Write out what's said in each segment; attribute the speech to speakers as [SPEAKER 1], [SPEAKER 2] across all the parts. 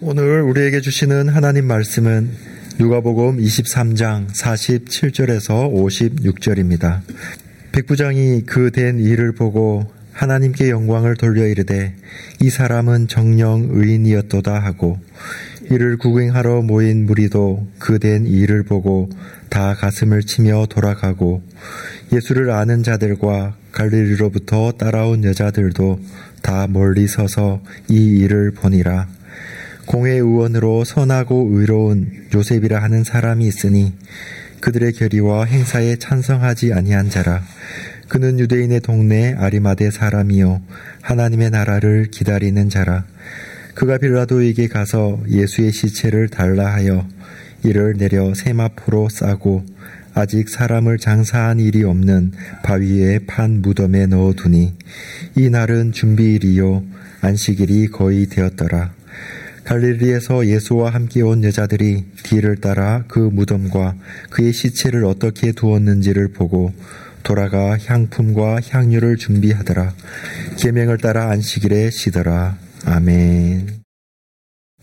[SPEAKER 1] 오늘 우리에게 주시는 하나님 말씀은 누가복음 23장 47절에서 56절입니다. 백부장이 그 된 일을 보고 하나님께 영광을 돌려 이르되 이 사람은 정령 의인이었도다 하고 이를 구경하러 모인 무리도 그 된 일을 보고 다 가슴을 치며 돌아가고 예수를 아는 자들과 갈릴리로부터 따라온 여자들도 다 멀리 서서 이 일을 보니라. 공회 의원으로 선하고 의로운 요셉이라 하는 사람이 있으니 그들의 결의와 행사에 찬성하지 아니한 자라. 그는 유대인의 동네 아리마대 사람이요 하나님의 나라를 기다리는 자라. 그가 빌라도에게 가서 예수의 시체를 달라 하여 이를 내려 세마포로 싸고 아직 사람을 장사한 일이 없는 바위에 판 무덤에 넣어두니 이 날은 준비일이요 안식일이 거의 되었더라. 갈릴리에서 예수와 함께 온 여자들이 뒤를 따라 그 무덤과 그의 시체를 어떻게 두었는지를 보고 돌아가 향품과 향유를 준비하더라. 계명을 따라 안식일에 쉬더라. 아멘.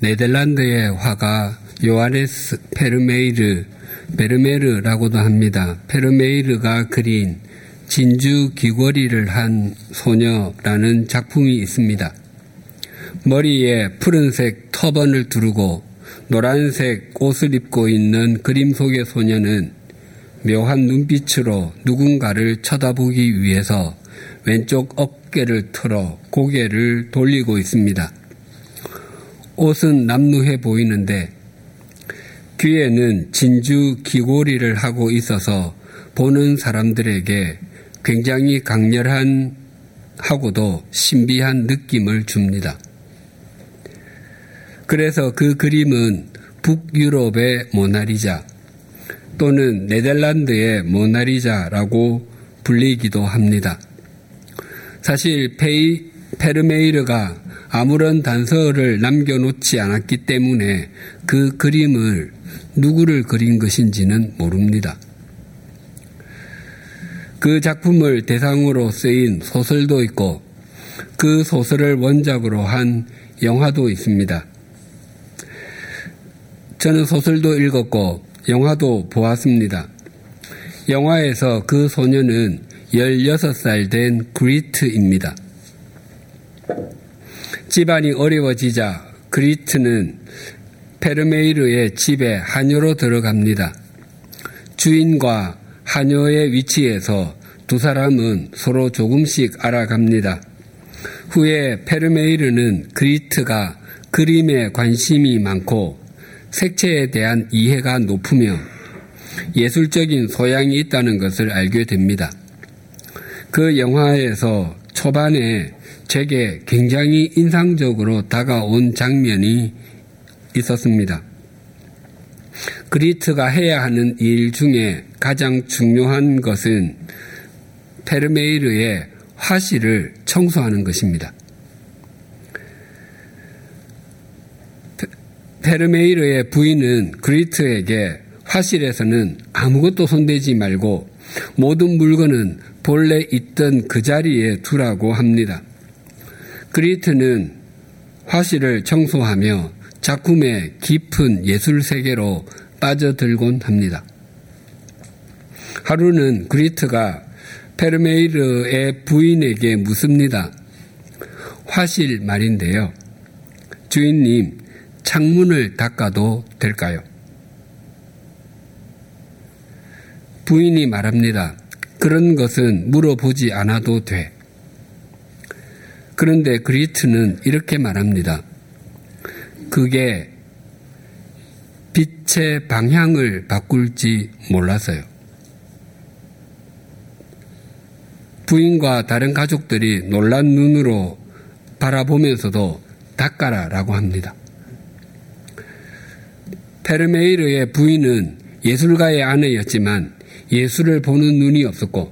[SPEAKER 2] 네덜란드의 화가 요하네스 페르메이르, 베르메르라고도 합니다. 페르메이르가 그린 진주 귀걸이를 한 소녀라는 작품이 있습니다. 머리에 푸른색 터번을 두르고 노란색 옷을 입고 있는 그림 속의 소녀는 묘한 눈빛으로 누군가를 쳐다보기 위해서 왼쪽 어깨를 틀어 고개를 돌리고 있습니다. 옷은 남루해 보이는데 귀에는 진주 귀고리를 하고 있어서 보는 사람들에게 굉장히 강렬한 하고도 신비한 느낌을 줍니다. 그래서 그 그림은 북유럽의 모나리자 또는 네덜란드의 모나리자라고 불리기도 합니다. 사실 페이, 페르메이르가 아무런 단서를 남겨놓지 않았기 때문에 그 그림을 누구를 그린 것인지는 모릅니다. 그 작품을 대상으로 쓰인 소설도 있고 그 소설을 원작으로 한 영화도 있습니다. 저는 소설도 읽었고 영화도 보았습니다. 영화에서 그 소녀는 16살 된 그리트입니다. 집안이 어려워지자 그리트는 페르메이르의 집에 하녀로 들어갑니다. 주인과 하녀의 위치에서 두 사람은 서로 조금씩 알아갑니다. 후에 페르메이르는 그리트가 그림에 관심이 많고 색채에 대한 이해가 높으며 예술적인 소양이 있다는 것을 알게 됩니다. 그 영화에서 초반에 제게 굉장히 인상적으로 다가온 장면이 있었습니다. 그리트가 해야 하는 일 중에 가장 중요한 것은 페르메이르의 화실을 청소하는 것입니다. 페르메이르의 부인은 그리트에게 화실에서는 아무것도 손대지 말고 모든 물건은 본래 있던 그 자리에 두라고 합니다. 그리트는 화실을 청소하며 작품의 깊은 예술 세계로 빠져들곤 합니다. 하루는 그리트가 페르메이르의 부인에게 묻습니다. 화실 말인데요. 주인님, 창문을 닦아도 될까요? 부인이 말합니다. 그런 것은 물어보지 않아도 돼. 그런데 그리트는 이렇게 말합니다. 그게 빛의 방향을 바꿀지 몰라서요. 부인과 다른 가족들이 놀란 눈으로 바라보면서도 닦아라 라고 합니다. 페르메이르의 부인은 예술가의 아내였지만 예술을 보는 눈이 없었고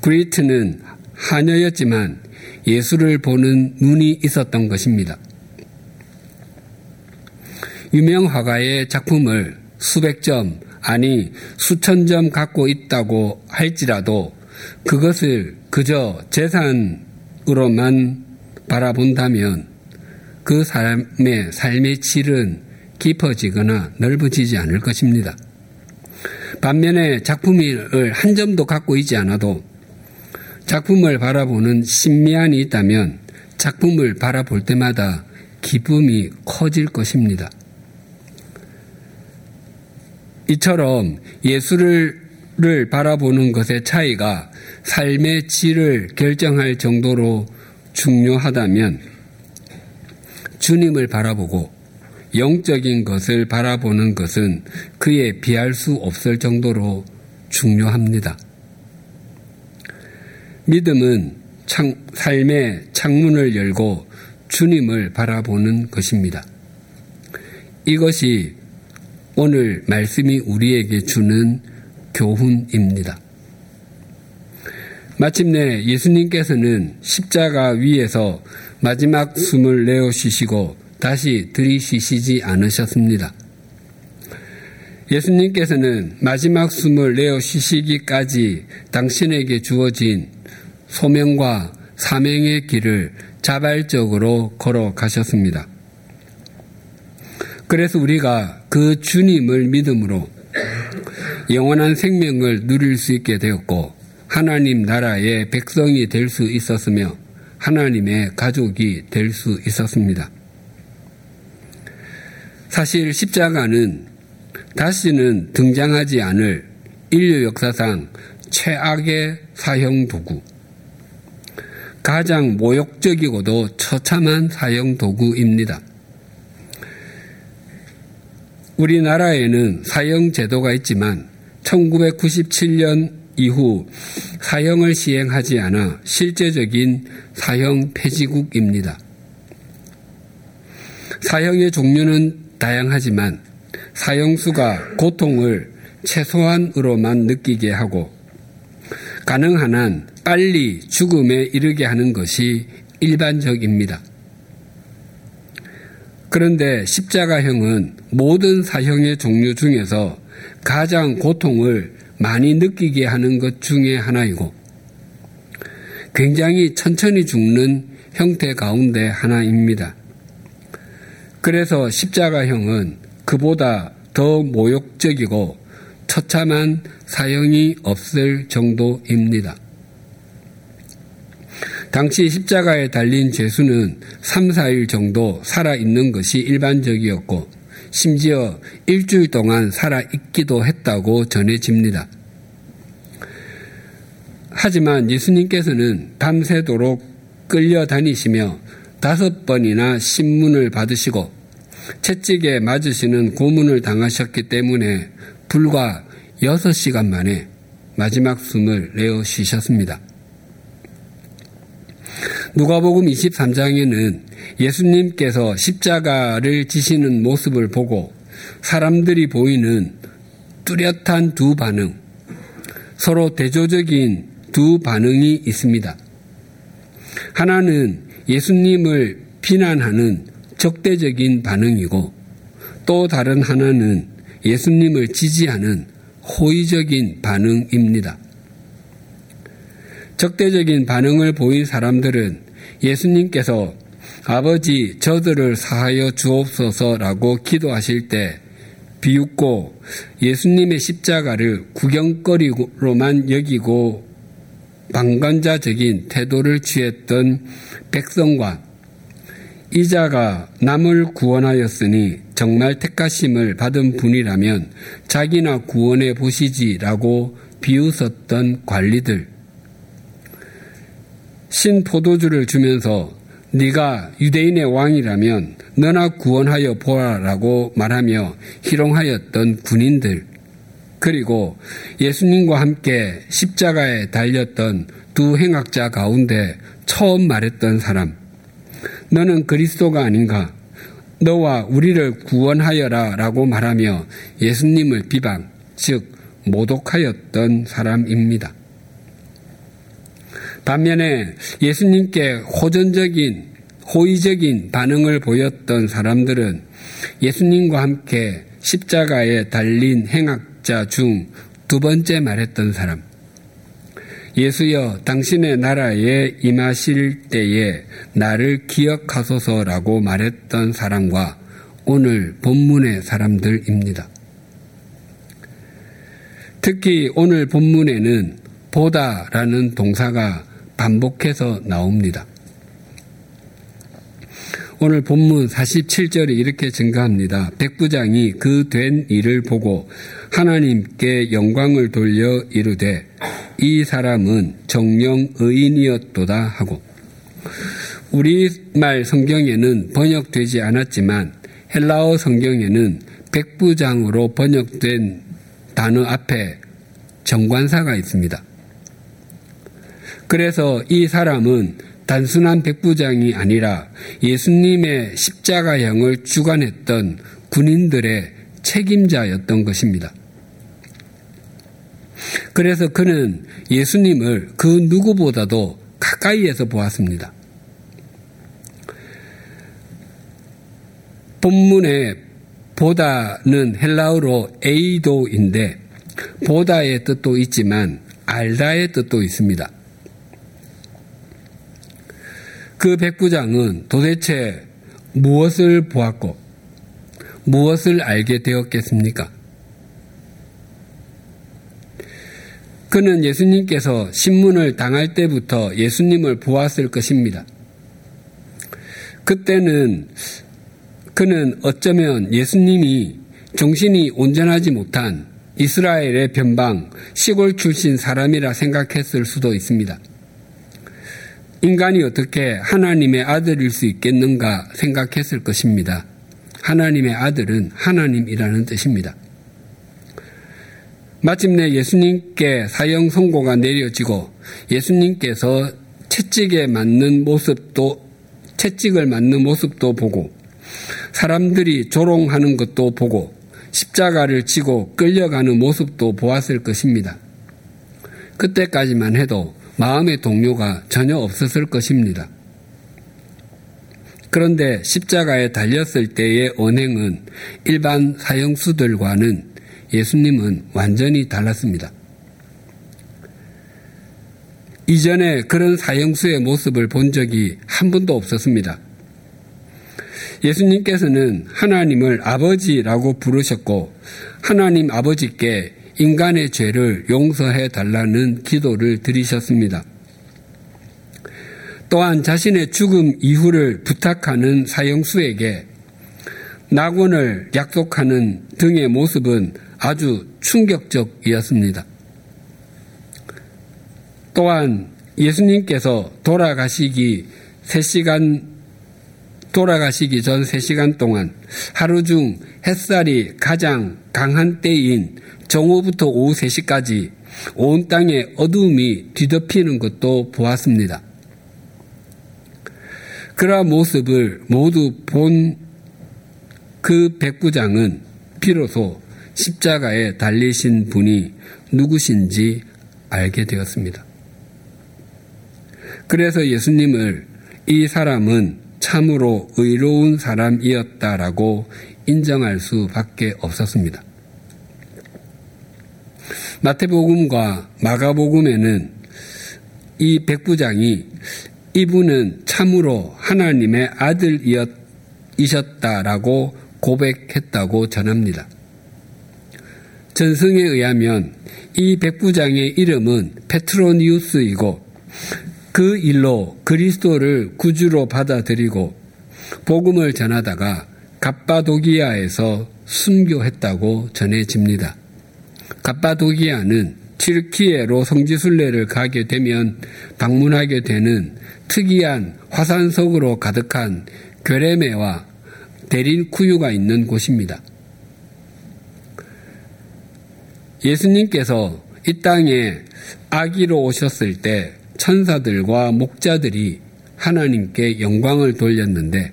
[SPEAKER 2] 그리트는 하녀였지만 예술을 보는 눈이 있었던 것입니다. 유명 화가의 작품을 수백 점, 아니 수천 점 갖고 있다고 할지라도 그것을 그저 재산으로만 바라본다면 그 사람의 삶의 질은 깊어지거나 넓어지지 않을 것입니다. 반면에 작품을 한 점도 갖고 있지 않아도 작품을 바라보는 신미안이 있다면 작품을 바라볼 때마다 기쁨이 커질 것입니다. 이처럼 예술을 바라보는 것의 차이가 삶의 질을 결정할 정도로 중요하다면 주님을 바라보고 영적인 것을 바라보는 것은 그에 비할 수 없을 정도로 중요합니다. 믿음은 창, 삶의 창문을 열고 주님을 바라보는 것입니다. 이것이 오늘 말씀이 우리에게 주는 교훈입니다. 마침내 예수님께서는 십자가 위에서 마지막 숨을 내어 쉬시고 다시 들이쉬시지 않으셨습니다. 예수님께서는 마지막 숨을 내어 쉬시기까지 당신에게 주어진 소명과 사명의 길을 자발적으로 걸어가셨습니다. 그래서 우리가 그 주님을 믿음으로 영원한 생명을 누릴 수 있게 되었고 하나님 나라의 백성이 될 수 있었으며 하나님의 가족이 될 수 있었습니다. 사실 십자가는 다시는 등장하지 않을 인류 역사상 최악의 사형 도구, 가장 모욕적이고도 처참한 사형 도구입니다. 우리나라에는 사형 제도가 있지만 1997년 이후 사형을 시행하지 않아 실제적인 사형 폐지국입니다. 사형의 종류는 다양하지만 사형수가 고통을 최소한으로만 느끼게 하고 가능한 한 빨리 죽음에 이르게 하는 것이 일반적입니다. 그런데 십자가형은 모든 사형의 종류 중에서 가장 고통을 많이 느끼게 하는 것 중에 하나이고 굉장히 천천히 죽는 형태 가운데 하나입니다. 그래서 십자가형은 그보다 더 모욕적이고 처참한 사형이 없을 정도입니다. 당시 십자가에 달린 죄수는 3, 4일 정도 살아있는 것이 일반적이었고 심지어 일주일 동안 살아있기도 했다고 전해집니다. 하지만 예수님께서는 밤새도록 끌려다니시며 다섯 번이나 신문을 받으시고 채찍에 맞으시는 고문을 당하셨기 때문에 불과 6시간 만에 마지막 숨을 내어 쉬셨습니다. 누가복음 23장에는 예수님께서 십자가를 지시는 모습을 보고 사람들이 보이는 뚜렷한 두 반응, 서로 대조적인 두 반응이 있습니다. 하나는 예수님을 비난하는 적대적인 반응이고 또 다른 하나는 예수님을 지지하는 호의적인 반응입니다. 적대적인 반응을 보인 사람들은 예수님께서 아버지 저들을 사하여 주옵소서라고 기도하실 때 비웃고 예수님의 십자가를 구경거리로만 여기고 방관자적인 태도를 취했던 백성과 이자가 남을 구원하였으니 정말 택하심을 받은 분이라면 자기나 구원해 보시지라고 비웃었던 관리들. 신 포도주를 주면서 네가 유대인의 왕이라면 너나 구원하여 보라라고 말하며 희롱하였던 군인들 그리고 예수님과 함께 십자가에 달렸던 두 행악자 가운데 처음 말했던 사람 너는 그리스도가 아닌가 너와 우리를 구원하여라 라고 말하며 예수님을 비방 즉 모독하였던 사람입니다. 반면에 예수님께 호전적인 호의적인 반응을 보였던 사람들은 예수님과 함께 십자가에 달린 행악 자 중 두 번째 말했던 사람. 예수여 당신의 나라에 임하실 때에 나를 기억하소서라고 말했던 사람과 오늘 본문의 사람들입니다. 특히 오늘 본문에는 보다라는 동사가 반복해서 나옵니다. 오늘 본문 47절이 이렇게 증가합니다. 백부장이 그 된 일을 보고 하나님께 영광을 돌려 이르되 이 사람은 정령 의인이었도다 하고 우리말 성경에는 번역되지 않았지만 헬라어 성경에는 백부장으로 번역된 단어 앞에 정관사가 있습니다. 그래서 이 사람은 단순한 백부장이 아니라 예수님의 십자가형을 주관했던 군인들의 책임자였던 것입니다. 그래서 그는 예수님을 그 누구보다도 가까이에서 보았습니다. 본문에 보다는 헬라어로 에이도인데 보다의 뜻도 있지만 알다의 뜻도 있습니다. 그 백부장은 도대체 무엇을 보았고 무엇을 알게 되었겠습니까? 그는 예수님께서 신문을 당할 때부터 예수님을 보았을 것입니다. 그때는 그는 어쩌면 예수님이 정신이 온전하지 못한 이스라엘의 변방 시골 출신 사람이라 생각했을 수도 있습니다. 인간이 어떻게 하나님의 아들일 수 있겠는가 생각했을 것입니다. 하나님의 아들은 하나님이라는 뜻입니다. 마침내 예수님께 사형 선고가 내려지고 예수님께서 채찍에 맞는 모습도 채찍을 맞는 모습도 보고 사람들이 조롱하는 것도 보고 십자가를 지고 끌려가는 모습도 보았을 것입니다. 그때까지만 해도 마음의 동료가 전혀 없었을 것입니다. 그런데 십자가에 달렸을 때의 언행은 일반 사형수들과는 예수님은 완전히 달랐습니다. 이전에 그런 사형수의 모습을 본 적이 한 번도 없었습니다. 예수님께서는 하나님을 아버지라고 부르셨고 하나님 아버지께 인간의 죄를 용서해 달라는 기도를 드리셨습니다. 또한 자신의 죽음 이후를 부탁하는 사형수에게 낙원을 약속하는 등의 모습은 아주 충격적이었습니다. 또한 예수님께서 돌아가시기 3시간 돌아가시기 전 3시간 동안 하루 중 햇살이 가장 강한 때인 정오부터 오후 3시까지 온 땅에 어둠이 뒤덮이는 것도 보았습니다. 그러한 모습을 모두 본 그 백부장은 비로소 십자가에 달리신 분이 누구신지 알게 되었습니다. 그래서 예수님을 이 사람은 참으로 의로운 사람이었다라고 인정할 수밖에 없었습니다. 마태복음과 마가복음에는 이 백부장이 이분은 참으로 하나님의 아들이셨다라고 고백했다고 전합니다. 전승에 의하면 이 백부장의 이름은 페트로니우스이고 그 일로 그리스도를 구주로 받아들이고 복음을 전하다가 갑바도기아에서 순교했다고 전해집니다. 갑바도기아는 튀르키예로 성지순례를 가게 되면 방문하게 되는 특이한 화산석으로 가득한 괴레메와 데린쿠유가 있는 곳입니다. 예수님께서 이 땅에 아기로 오셨을 때 천사들과 목자들이 하나님께 영광을 돌렸는데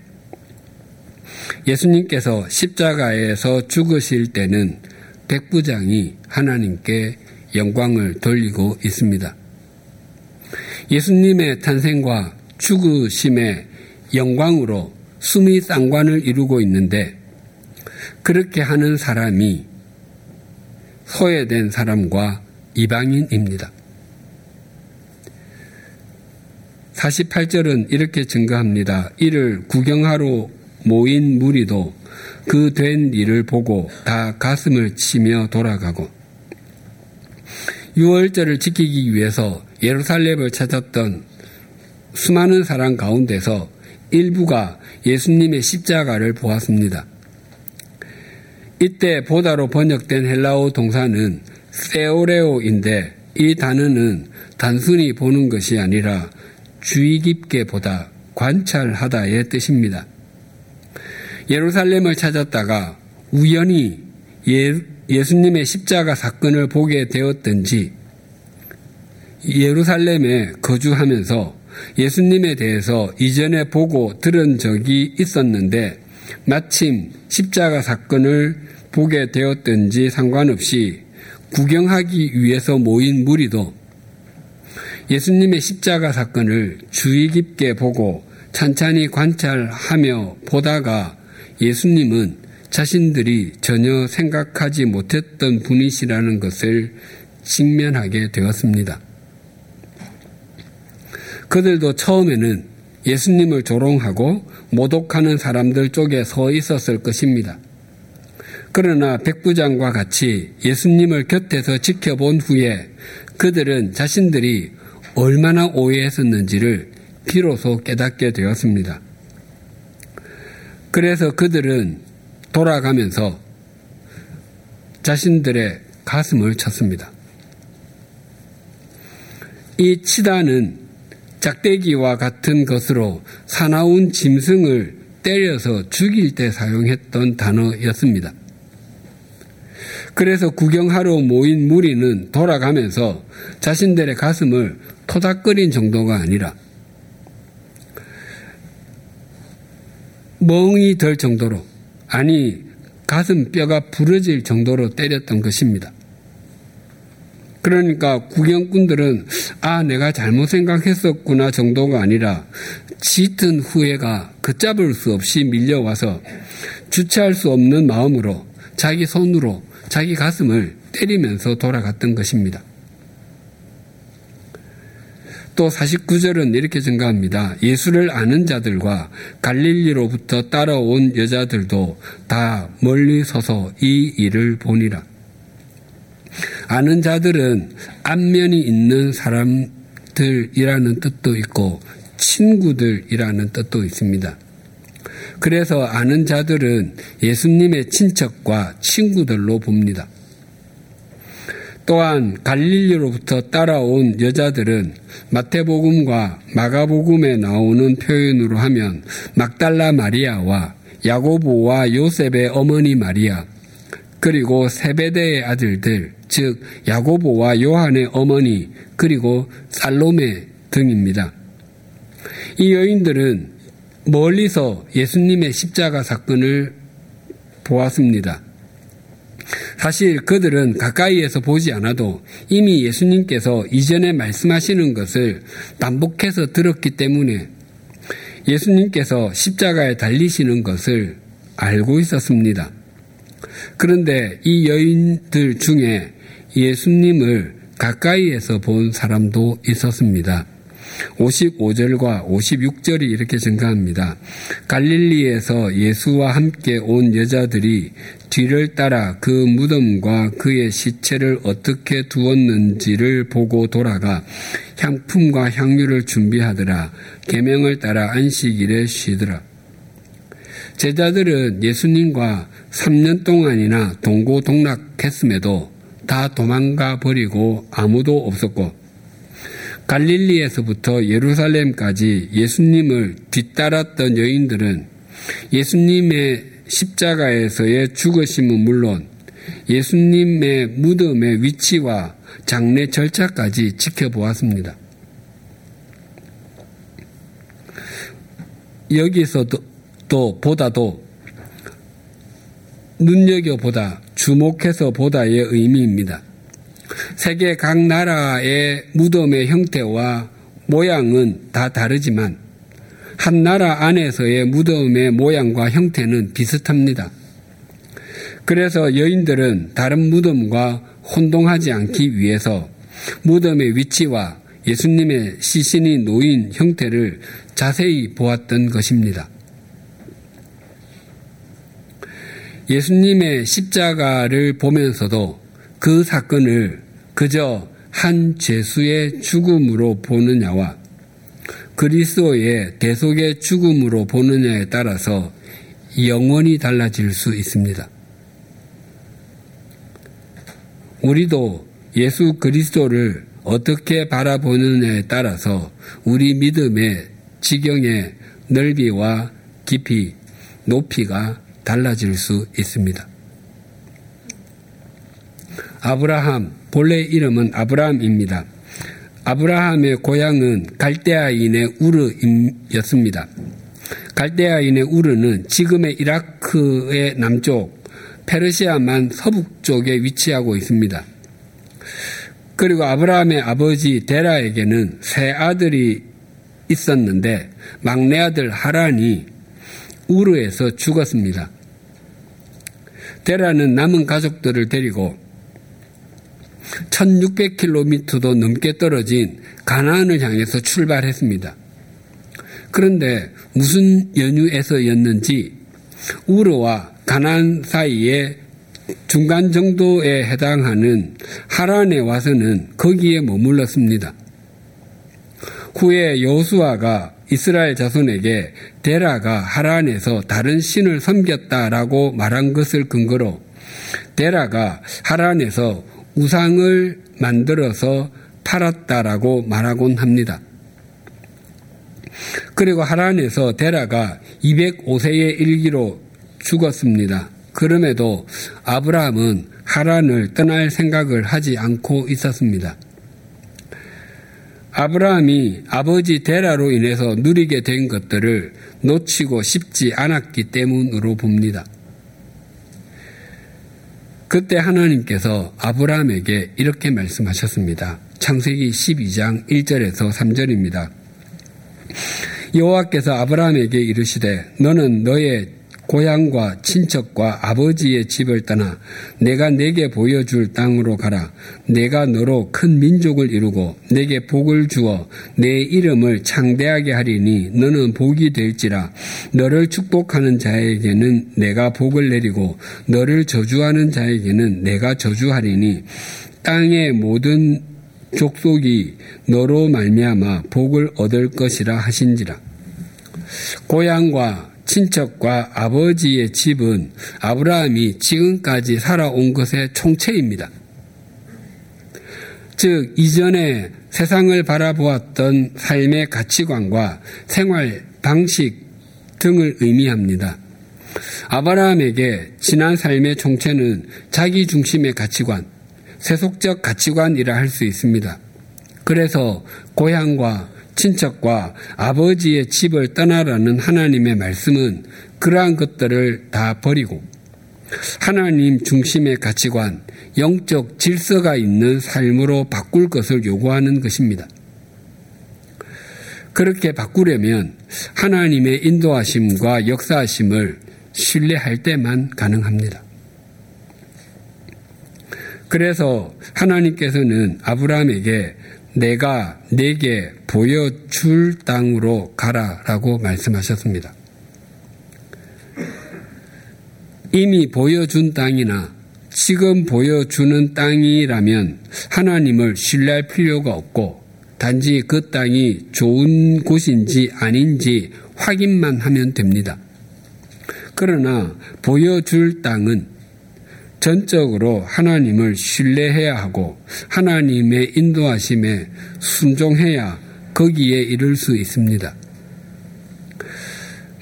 [SPEAKER 2] 예수님께서 십자가에서 죽으실 때는 백부장이 하나님께 영광을 돌리고 있습니다. 예수님의 탄생과 죽으심의 영광으로 숨이 쌍관을 이루고 있는데 그렇게 하는 사람이 소외된 사람과 이방인입니다. 48절은 이렇게 증거합니다. 이를 구경하러 모인 무리도 그 된 일을 보고 다 가슴을 치며 돌아가고 6월절을 지키기 위해서 예루살렘을 찾았던 수많은 사람 가운데서 일부가 예수님의 십자가를 보았습니다. 이때 보다로 번역된 헬라어 동사는 세오레오인데 이 단어는 단순히 보는 것이 아니라 주의 깊게 보다 관찰하다의 뜻입니다. 예루살렘을 찾았다가 우연히 예, 예수님의 십자가 사건을 보게 되었든지 예루살렘에 거주하면서 예수님에 대해서 이전에 보고 들은 적이 있었는데 마침 십자가 사건을 보게 되었든지 상관없이 구경하기 위해서 모인 무리도 예수님의 십자가 사건을 주의 깊게 보고 찬찬히 관찰하며 보다가 예수님은 자신들이 전혀 생각하지 못했던 분이시라는 것을 직면하게 되었습니다. 그들도 처음에는 예수님을 조롱하고 모독하는 사람들 쪽에 서 있었을 것입니다. 그러나 백부장과 같이 예수님을 곁에서 지켜본 후에 그들은 자신들이 얼마나 오해했었는지를 비로소 깨닫게 되었습니다. 그래서 그들은 돌아가면서 자신들의 가슴을 쳤습니다. 이 치다는 짝대기와 같은 것으로 사나운 짐승을 때려서 죽일 때 사용했던 단어였습니다. 그래서 구경하러 모인 무리는 돌아가면서 자신들의 가슴을 토닥거린 정도가 아니라 멍이 들 정도로 아니 가슴 뼈가 부러질 정도로 때렸던 것입니다. 그러니까 구경꾼들은 아 내가 잘못 생각했었구나 정도가 아니라 짙은 후회가 걷잡을 수 없이 밀려와서 주체할 수 없는 마음으로 자기 손으로 자기 가슴을 때리면서 돌아갔던 것입니다. 또 49절은 이렇게 증가합니다. 예수를 아는 자들과 갈릴리로부터 따라온 여자들도 다 멀리 서서 이 일을 보니라. 아는 자들은 안면이 있는 사람들이라는 뜻도 있고 친구들이라는 뜻도 있습니다. 그래서 아는 자들은 예수님의 친척과 친구들로 봅니다. 또한 갈릴리로부터 따라온 여자들은 마태복음과 마가복음에 나오는 표현으로 하면 막달라 마리아와 야고보와 요셉의 어머니 마리아 그리고 세베대의 아들들 즉 야고보와 요한의 어머니 그리고 살로메 등입니다. 이 여인들은 멀리서 예수님의 십자가 사건을 보았습니다. 사실 그들은 가까이에서 보지 않아도 이미 예수님께서 이전에 말씀하시는 것을 반복해서 들었기 때문에 예수님께서 십자가에 달리시는 것을 알고 있었습니다. 그런데 이 여인들 중에 예수님을 가까이에서 본 사람도 있었습니다. 55절과 56절이 이렇게 증가합니다. 갈릴리에서 예수와 함께 온 여자들이 뒤를 따라 그 무덤과 그의 시체를 어떻게 두었는지를 보고 돌아가 향품과 향유를 준비하더라. 계명을 따라 안식일에 쉬더라. 제자들은 예수님과 3년 동안이나 동고동락했음에도 다 도망가 버리고 아무도 없었고 갈릴리에서부터 예루살렘까지 예수님을 뒤따랐던 여인들은 예수님의 십자가에서의 죽으심은 물론 예수님의 무덤의 위치와 장례 절차까지 지켜보았습니다. 여기서도 또 보다도 눈여겨보다 주목해서 보다의 의미입니다. 세계 각 나라의 무덤의 형태와 모양은 다 다르지만 한 나라 안에서의 무덤의 모양과 형태는 비슷합니다. 그래서 여인들은 다른 무덤과 혼동하지 않기 위해서 무덤의 위치와 예수님의 시신이 놓인 형태를 자세히 보았던 것입니다. 예수님의 십자가를 보면서도 그 사건을 그저 한 죄수의 죽음으로 보느냐와 그리스도의 대속의 죽음으로 보느냐에 따라서 영원히 달라질 수 있습니다. 우리도 예수 그리스도를 어떻게 바라보느냐에 따라서 우리 믿음의 지경의 넓이와 깊이, 높이가 달라질 수 있습니다. 아브라함, 본래 이름은 아브라함입니다. 아브라함의 고향은 갈대아인의 우르였습니다. 갈대아인의 우르는 지금의 이라크의 남쪽, 페르시아만 서북쪽에 위치하고 있습니다. 그리고 아브라함의 아버지 데라에게는 세 아들이 있었는데 막내 아들 하란이 우르에서 죽었습니다. 데라는 남은 가족들을 데리고 1600km도 넘게 떨어진 가나안을 향해서 출발했습니다. 그런데 무슨 연유에서였는지 우르와 가나안 사이에 중간 정도에 해당하는 하란에 와서는 거기에 머물렀습니다. 후에 여수아가 이스라엘 자손에게 데라가 하란에서 다른 신을 섬겼다라고 말한 것을 근거로 데라가 하란에서 우상을 만들어서 팔았다라고 말하곤 합니다. 그리고 하란에서 데라가 205세의 일기로 죽었습니다. 그럼에도 아브라함은 하란을 떠날 생각을 하지 않고 있었습니다. 아브라함이 아버지 데라로 인해서 누리게 된 것들을 놓치고 싶지 않았기 때문으로 봅니다. 그때 하나님께서 아브라함에게 이렇게 말씀하셨습니다. 창세기 12장 1절에서 3절입니다. 여호와께서 아브라함에게 이르시되 너는 너의 고향과 친척과 아버지의 집을 떠나 내가 내게 보여줄 땅으로 가라. 내가 너로 큰 민족을 이루고 내게 복을 주어 내 이름을 창대하게 하리니 너는 복이 될지라. 너를 축복하는 자에게는 내가 복을 내리고 너를 저주하는 자에게는 내가 저주하리니 땅의 모든 족속이 너로 말미암아 복을 얻을 것이라 하신지라. 고향과 친척과 아버지의 집은 아브라함이 지금까지 살아온 것의 총체입니다. 즉, 이전에 세상을 바라보았던 삶의 가치관과 생활 방식 등을 의미합니다. 아브라함에게 지난 삶의 총체는 자기 중심의 가치관, 세속적 가치관이라 할 수 있습니다. 그래서 고향과 친척과 아버지의 집을 떠나라는 하나님의 말씀은 그러한 것들을 다 버리고 하나님 중심의 가치관, 영적 질서가 있는 삶으로 바꿀 것을 요구하는 것입니다. 그렇게 바꾸려면 하나님의 인도하심과 역사하심을 신뢰할 때만 가능합니다. 그래서 하나님께서는 아브라함에게 내가 내게 보여줄 땅으로 가라 라고 말씀하셨습니다. 이미 보여준 땅이나 지금 보여주는 땅이라면 하나님을 신뢰할 필요가 없고 단지 그 땅이 좋은 곳인지 아닌지 확인만 하면 됩니다. 그러나 보여줄 땅은 전적으로 하나님을 신뢰해야 하고 하나님의 인도하심에 순종해야 거기에 이를 수 있습니다.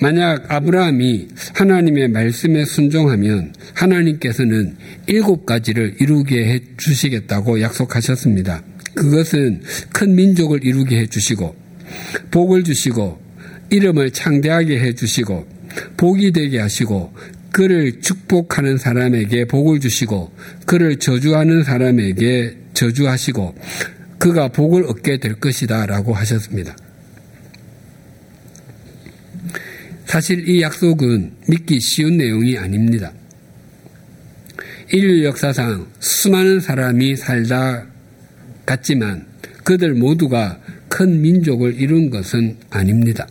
[SPEAKER 2] 만약 아브라함이 하나님의 말씀에 순종하면 하나님께서는 일곱 가지를 이루게 해 주시겠다고 약속하셨습니다. 그것은 큰 민족을 이루게 해 주시고 복을 주시고 이름을 창대하게 해 주시고 복이 되게 하시고 그를 축복하는 사람에게 복을 주시고 그를 저주하는 사람에게 저주하시고 그가 복을 얻게 될 것이다 라고 하셨습니다. 사실 이 약속은 믿기 쉬운 내용이 아닙니다. 인류 역사상 수많은 사람이 살다 갔지만 그들 모두가 큰 민족을 이룬 것은 아닙니다.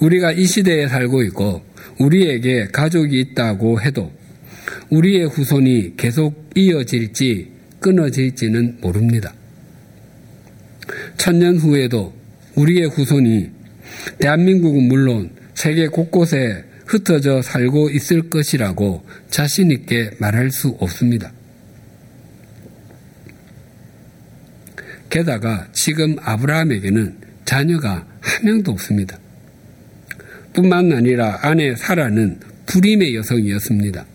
[SPEAKER 2] 우리가 이 시대에 살고 있고 우리에게 가족이 있다고 해도 우리의 후손이 계속 이어질지 끊어질지는 모릅니다. 천년 후에도 우리의 후손이 대한민국은 물론 세계 곳곳에 흩어져 살고 있을 것이라고 자신있게 말할 수 없습니다. 게다가 지금 아브라함에게는 자녀가 한 명도 없습니다. 뿐만 아니라 아내 사라는 불임의 여성이었습니다.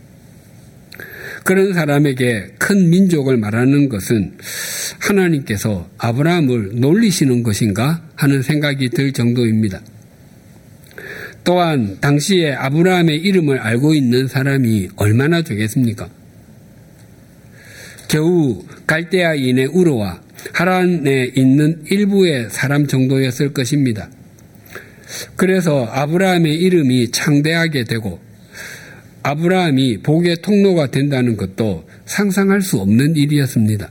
[SPEAKER 2] 그런 사람에게 큰 민족을 말하는 것은 하나님께서 아브라함을 놀리시는 것인가 하는 생각이 들 정도입니다. 또한 당시에 아브라함의 이름을 알고 있는 사람이 얼마나 되겠습니까? 겨우 갈대아인의 우로와 하란에 있는 일부의 사람 정도였을 것입니다. 그래서 아브라함의 이름이 창대하게 되고 아브라함이 복의 통로가 된다는 것도 상상할 수 없는 일이었습니다.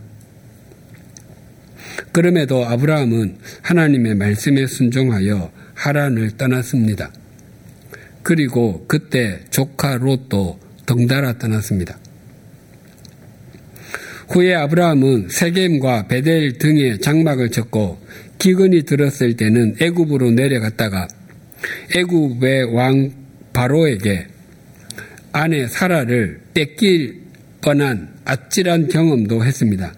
[SPEAKER 2] 그럼에도 아브라함은 하나님의 말씀에 순종하여 하란을 떠났습니다. 그리고 그때 조카 롯도 덩달아 떠났습니다. 후에 아브라함은 세겜과 베델 등에 장막을 쳤고 기근이 들었을 때는 애굽으로 내려갔다가 애굽의 왕 바로에게 아내 사라를 뺏길 뻔한 아찔한 경험도 했습니다.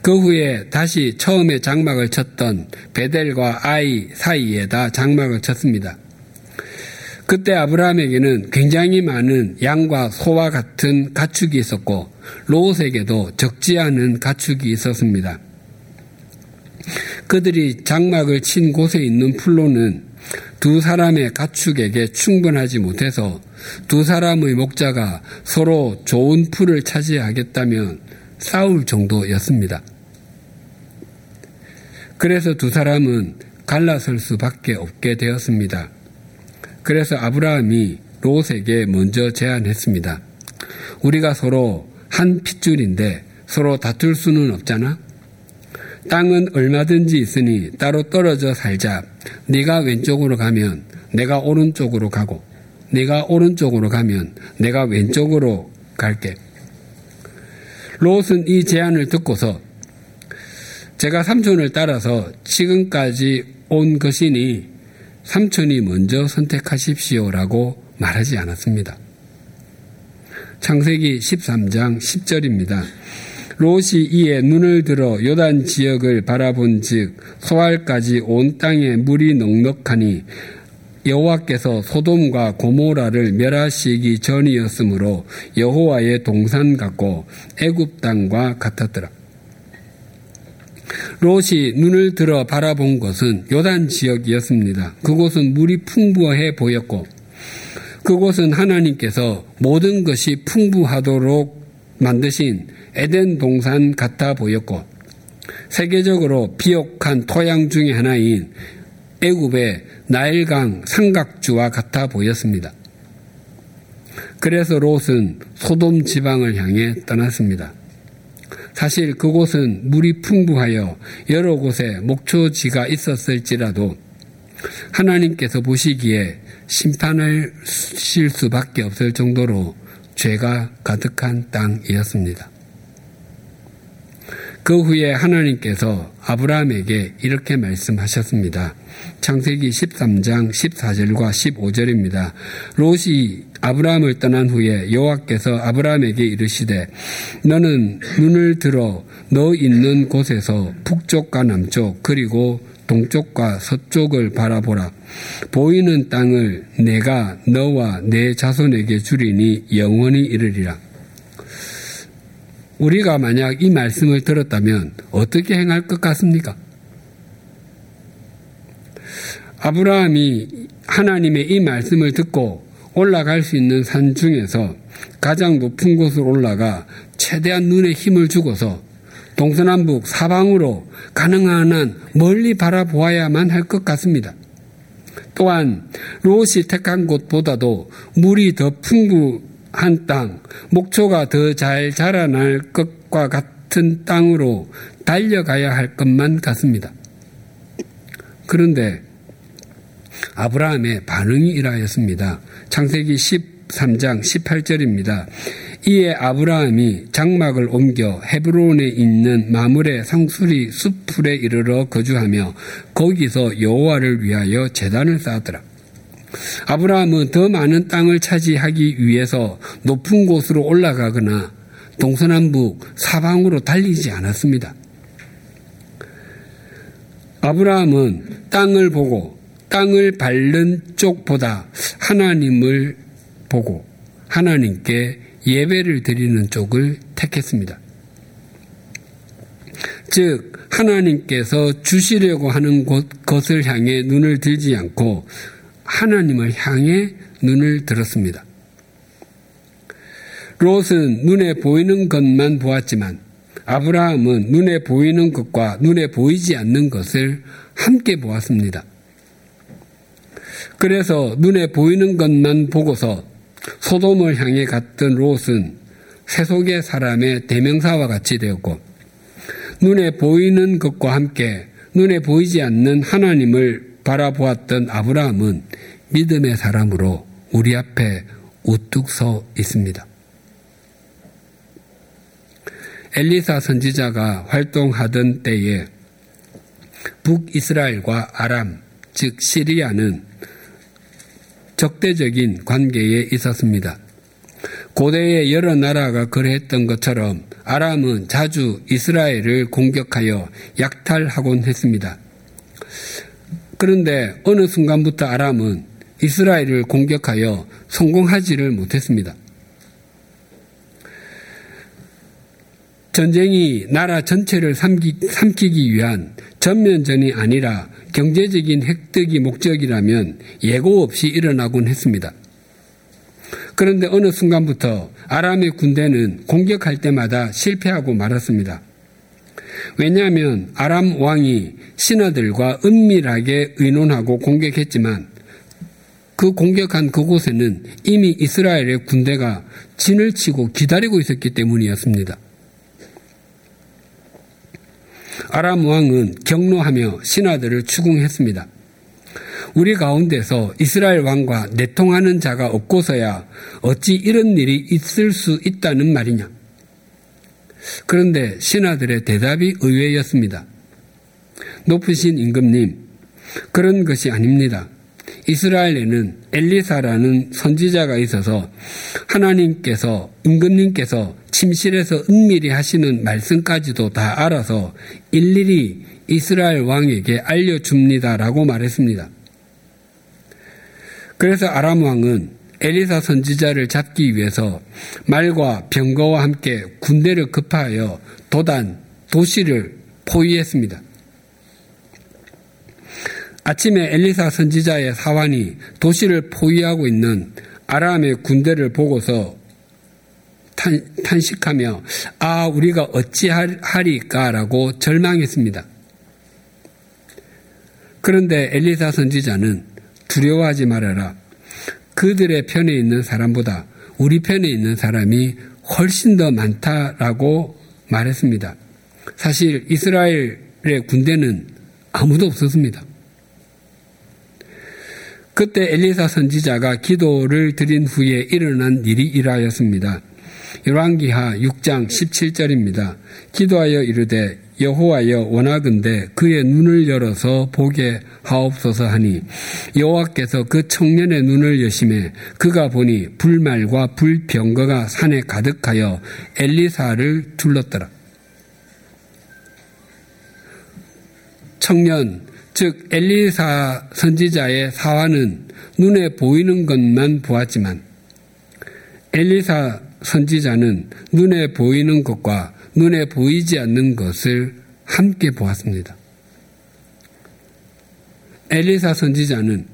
[SPEAKER 2] 그 후에 다시 처음에 장막을 쳤던 베델과 아이 사이에다 장막을 쳤습니다. 그때 아브라함에게는 굉장히 많은 양과 소와 같은 가축이 있었고 롯에게도 적지 않은 가축이 있었습니다. 그들이 장막을 친 곳에 있는 풀로는 두 사람의 가축에게 충분하지 못해서 두 사람의 목자가 서로 좋은 풀을 차지하겠다면 싸울 정도였습니다. 그래서 두 사람은 갈라설 수밖에 없게 되었습니다. 그래서 아브라함이 롯에게 먼저 제안했습니다. 우리가 서로 한 핏줄인데 서로 다툴 수는 없잖아? 땅은 얼마든지 있으니 따로 떨어져 살자. 네가 왼쪽으로 가면 내가 오른쪽으로 가고 네가 오른쪽으로 가면 내가 왼쪽으로 갈게. 롯은 이 제안을 듣고서 제가 삼촌을 따라서 지금까지 온 것이니 삼촌이 먼저 선택하십시오라고 말하지 않았습니다. 창세기 13장 10절입니다. 롯이 이에 눈을 들어 요단 지역을 바라본 즉 소알까지 온 땅에 물이 넉넉하니 여호와께서 소돔과 고모라를 멸하시기 전이었으므로 여호와의 동산 같고 애굽 땅과 같았더라. 롯이 눈을 들어 바라본 것은 요단 지역이었습니다. 그곳은 물이 풍부해 보였고 그곳은 하나님께서 모든 것이 풍부하도록 만드신 에덴 동산 같아 보였고 세계적으로 비옥한 토양 중의 하나인 애굽의 나일강 삼각주와 같아 보였습니다. 그래서 롯은 소돔 지방을 향해 떠났습니다. 사실 그곳은 물이 풍부하여 여러 곳에 목초지가 있었을지라도 하나님께서 보시기에 심판을 실 수밖에 없을 정도로 죄가 가득한 땅이었습니다. 그 후에 하나님께서 아브라함에게 이렇게 말씀하셨습니다. 창세기 13장 14절과 15절입니다. 롯이 아브라함을 떠난 후에 여호와께서 아브라함에게 이르시되 너는 눈을 들어 너 있는 곳에서 북쪽과 남쪽 그리고 동쪽과 서쪽을 바라보라. 보이는 땅을 내가 너와 내 자손에게 주리니 영원히 이르리라. 우리가 만약 이 말씀을 들었다면 어떻게 행할 것 같습니까? 아브라함이 하나님의 이 말씀을 듣고 올라갈 수 있는 산 중에서 가장 높은 곳으로 올라가 최대한 눈에 힘을 주고서 동서남북 사방으로 가능한 한 멀리 바라보아야만 할 것 같습니다. 또한 롯이 택한 곳보다도 물이 더 풍부 한 땅, 목초가 더 잘 자라날 것과 같은 땅으로 달려가야 할 것만 같습니다. 그런데 아브라함의 반응이 이러하였습니다. 창세기 13장 18절입니다. 이에 아브라함이 장막을 옮겨 헤브론에 있는 마물의 상수리 숲풀에 이르러 거주하며 거기서 여호와를 위하여 재단을 쌓았더라. 아브라함은 더 많은 땅을 차지하기 위해서 높은 곳으로 올라가거나 동서남북 사방으로 달리지 않았습니다. 아브라함은 땅을 보고 땅을 밟는 쪽보다 하나님을 보고 하나님께 예배를 드리는 쪽을 택했습니다. 즉, 하나님께서 주시려고 하는 곳, 것을 향해 눈을 들지 않고 하나님을 향해 눈을 들었습니다. 롯은 눈에 보이는 것만 보았지만 아브라함은 눈에 보이는 것과 눈에 보이지 않는 것을 함께 보았습니다. 그래서 눈에 보이는 것만 보고서 소돔을 향해 갔던 롯은 세속의 사람의 대명사와 같이 되었고 눈에 보이는 것과 함께 눈에 보이지 않는 하나님을 바라보았던 아브라함은 믿음의 사람으로 우리 앞에 우뚝 서 있습니다. 엘리사 선지자가 활동하던 때에 북이스라엘과 아람, 즉 시리아는 적대적인 관계에 있었습니다. 고대의 여러 나라가 그러했던 것처럼 아람은 자주 이스라엘을 공격하여 약탈하곤 했습니다. 그런데 어느 순간부터 아람은 이스라엘을 공격하여 성공하지를 못했습니다. 전쟁이 나라 전체를 삼기, 삼키기 위한 전면전이 아니라 경제적인 획득이 목적이라면 예고 없이 일어나곤 했습니다. 그런데 어느 순간부터 아람의 군대는 공격할 때마다 실패하고 말았습니다. 왜냐하면 아람 왕이 신하들과 은밀하게 의논하고 공격했지만 그 공격한 그곳에는 이미 이스라엘의 군대가 진을 치고 기다리고 있었기 때문이었습니다. 아람 왕은 경로하며 신하들을 추궁했습니다. 우리 가운데서 이스라엘 왕과 내통하는 자가 없고서야 어찌 이런 일이 있을 수 있다는 말이냐. 그런데 신하들의 대답이 의외였습니다. 높으신 임금님, 그런 것이 아닙니다. 이스라엘에는 엘리사라는 선지자가 있어서 하나님께서 임금님께서 침실에서 은밀히 하시는 말씀까지도 다 알아서 일일이 이스라엘 왕에게 알려줍니다라고 말했습니다. 그래서 아람 왕은 엘리사 선지자를 잡기 위해서 말과 병거와 함께 군대를 급파하여 도단, 도시를 포위했습니다. 아침에 엘리사 선지자의 사환이 도시를 포위하고 있는 아람의 군대를 보고서 탄, 탄식하며 아 우리가 어찌하리까라고 절망했습니다. 그런데 엘리사 선지자는 두려워하지 말아라. 그들의 편에 있는 사람보다 우리 편에 있는 사람이 훨씬 더 많다라고 말했습니다. 사실 이스라엘의 군대는 아무도 없었습니다. 그때 엘리사 선지자가 기도를 드린 후에 일어난 일이 이러하였습니다. 열왕기하 6장 17절입니다. 기도하여 이르되 여호와여 원하건대 그의 눈을 열어서 보게 하옵소서 하니 여호와께서 그 청년의 눈을 여심해 그가 보니 불말과 불병거가 산에 가득하여 엘리사를 둘렀더라. 청년 즉 엘리사 선지자의 사화는 눈에 보이는 것만 보았지만 엘리사 선지자는 눈에 보이는 것과 눈에 보이지 않는 것을 함께 보았습니다. 엘리사 선지자는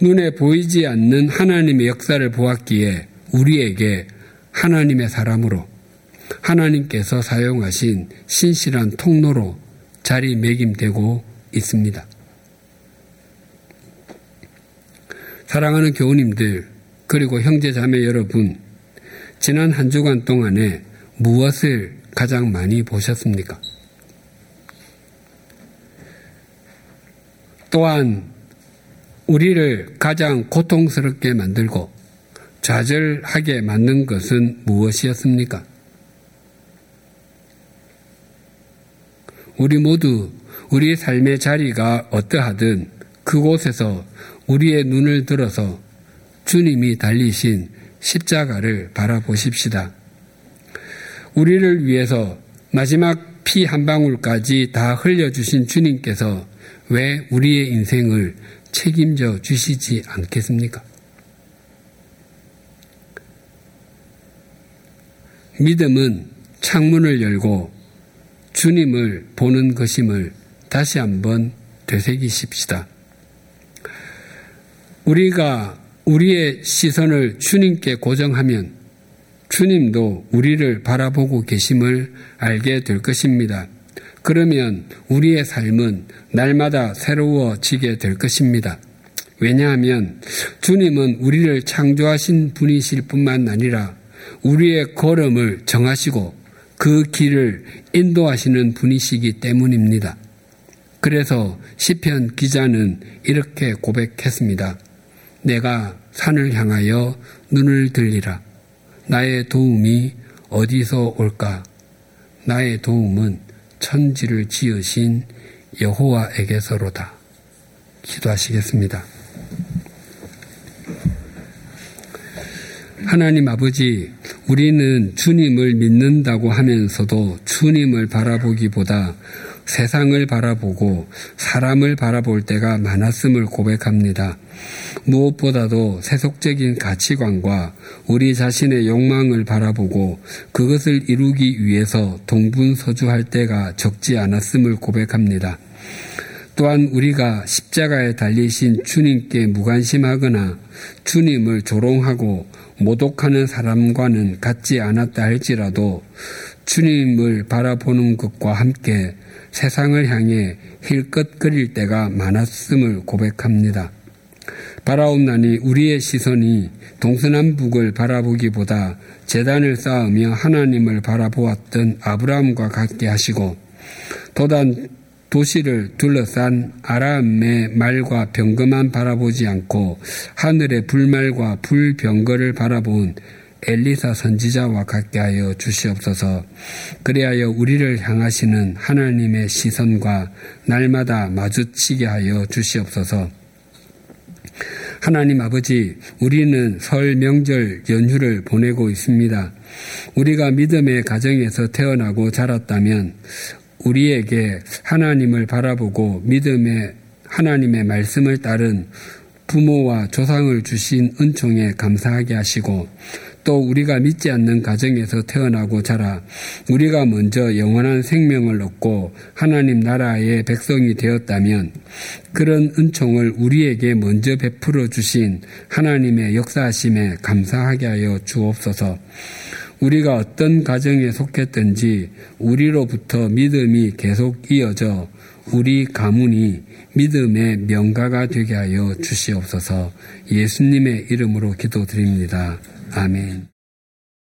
[SPEAKER 2] 눈에 보이지 않는 하나님의 역사를 보았기에 우리에게 하나님의 사람으로 하나님께서 사용하신 신실한 통로로 자리매김되고 있습니다. 사랑하는 교우님들, 그리고 형제 자매 여러분, 지난 한 주간 동안에 무엇을 가장 많이 보셨습니까? 또한 우리를 가장 고통스럽게 만들고 좌절하게 만든 것은 무엇이었습니까? 우리 모두 우리 삶의 자리가 어떠하든 그곳에서 우리의 눈을 들어서 주님이 달리신 십자가를 바라보십시다. 우리를 위해서 마지막 피 한 방울까지 다 흘려주신 주님께서 왜 우리의 인생을 책임져 주시지 않겠습니까? 믿음은 창문을 열고 주님을 보는 것임을 다시 한번 되새기십시다. 우리가 우리의 시선을 주님께 고정하면 주님도 우리를 바라보고 계심을 알게 될 것입니다. 그러면 우리의 삶은 날마다 새로워지게 될 것입니다. 왜냐하면 주님은 우리를 창조하신 분이실 뿐만 아니라 우리의 걸음을 정하시고 그 길을 인도하시는 분이시기 때문입니다. 그래서 시편 기자는 이렇게 고백했습니다. 내가 산을 향하여 눈을 들리라. 나의 도움이 어디서 올까? 나의 도움은 천지를 지으신 여호와에게서로다. 기도하시겠습니다. 하나님 아버지, 우리는 주님을 믿는다고 하면서도 주님을 바라보기보다 세상을 바라보고 사람을 바라볼 때가 많았음을 고백합니다. 무엇보다도 세속적인 가치관과 우리 자신의 욕망을 바라보고 그것을 이루기 위해서 동분서주할 때가 적지 않았음을 고백합니다. 또한 우리가 십자가에 달리신 주님께 무관심하거나 주님을 조롱하고 모독하는 사람과는 같지 않았다 할지라도 주님을 바라보는 것과 함께 세상을 향해 힐끗거릴 때가 많았음을 고백합니다. 바라옵나니 우리의 시선이 동서남북을 바라보기보다 재단을 쌓으며 하나님을 바라보았던 아브라함과 같게 하시고 도단 도시를 둘러싼 아람의 말과 병거만 바라보지 않고 하늘의 불말과 불병거를 바라본 엘리사 선지자와 같게 하여 주시옵소서. 그리하여 우리를 향하시는 하나님의 시선과 날마다 마주치게 하여 주시옵소서. 하나님 아버지, 우리는 설 명절 연휴를 보내고 있습니다. 우리가 믿음의 가정에서 태어나고 자랐다면 우리에게 하나님을 바라보고 믿음의 하나님의 말씀을 따른 부모와 조상을 주신 은총에 감사하게 하시고 또 우리가 믿지 않는 가정에서 태어나고 자라 우리가 먼저 영원한 생명을 얻고 하나님 나라의 백성이 되었다면 그런 은총을 우리에게 먼저 베풀어 주신 하나님의 역사하심에 감사하게 하여 주옵소서. 우리가 어떤 가정에 속했든지 우리로부터 믿음이 계속 이어져 우리 가문이 믿음의 명가가 되게 하여 주시옵소서 예수님의 이름으로 기도드립니다. 아멘.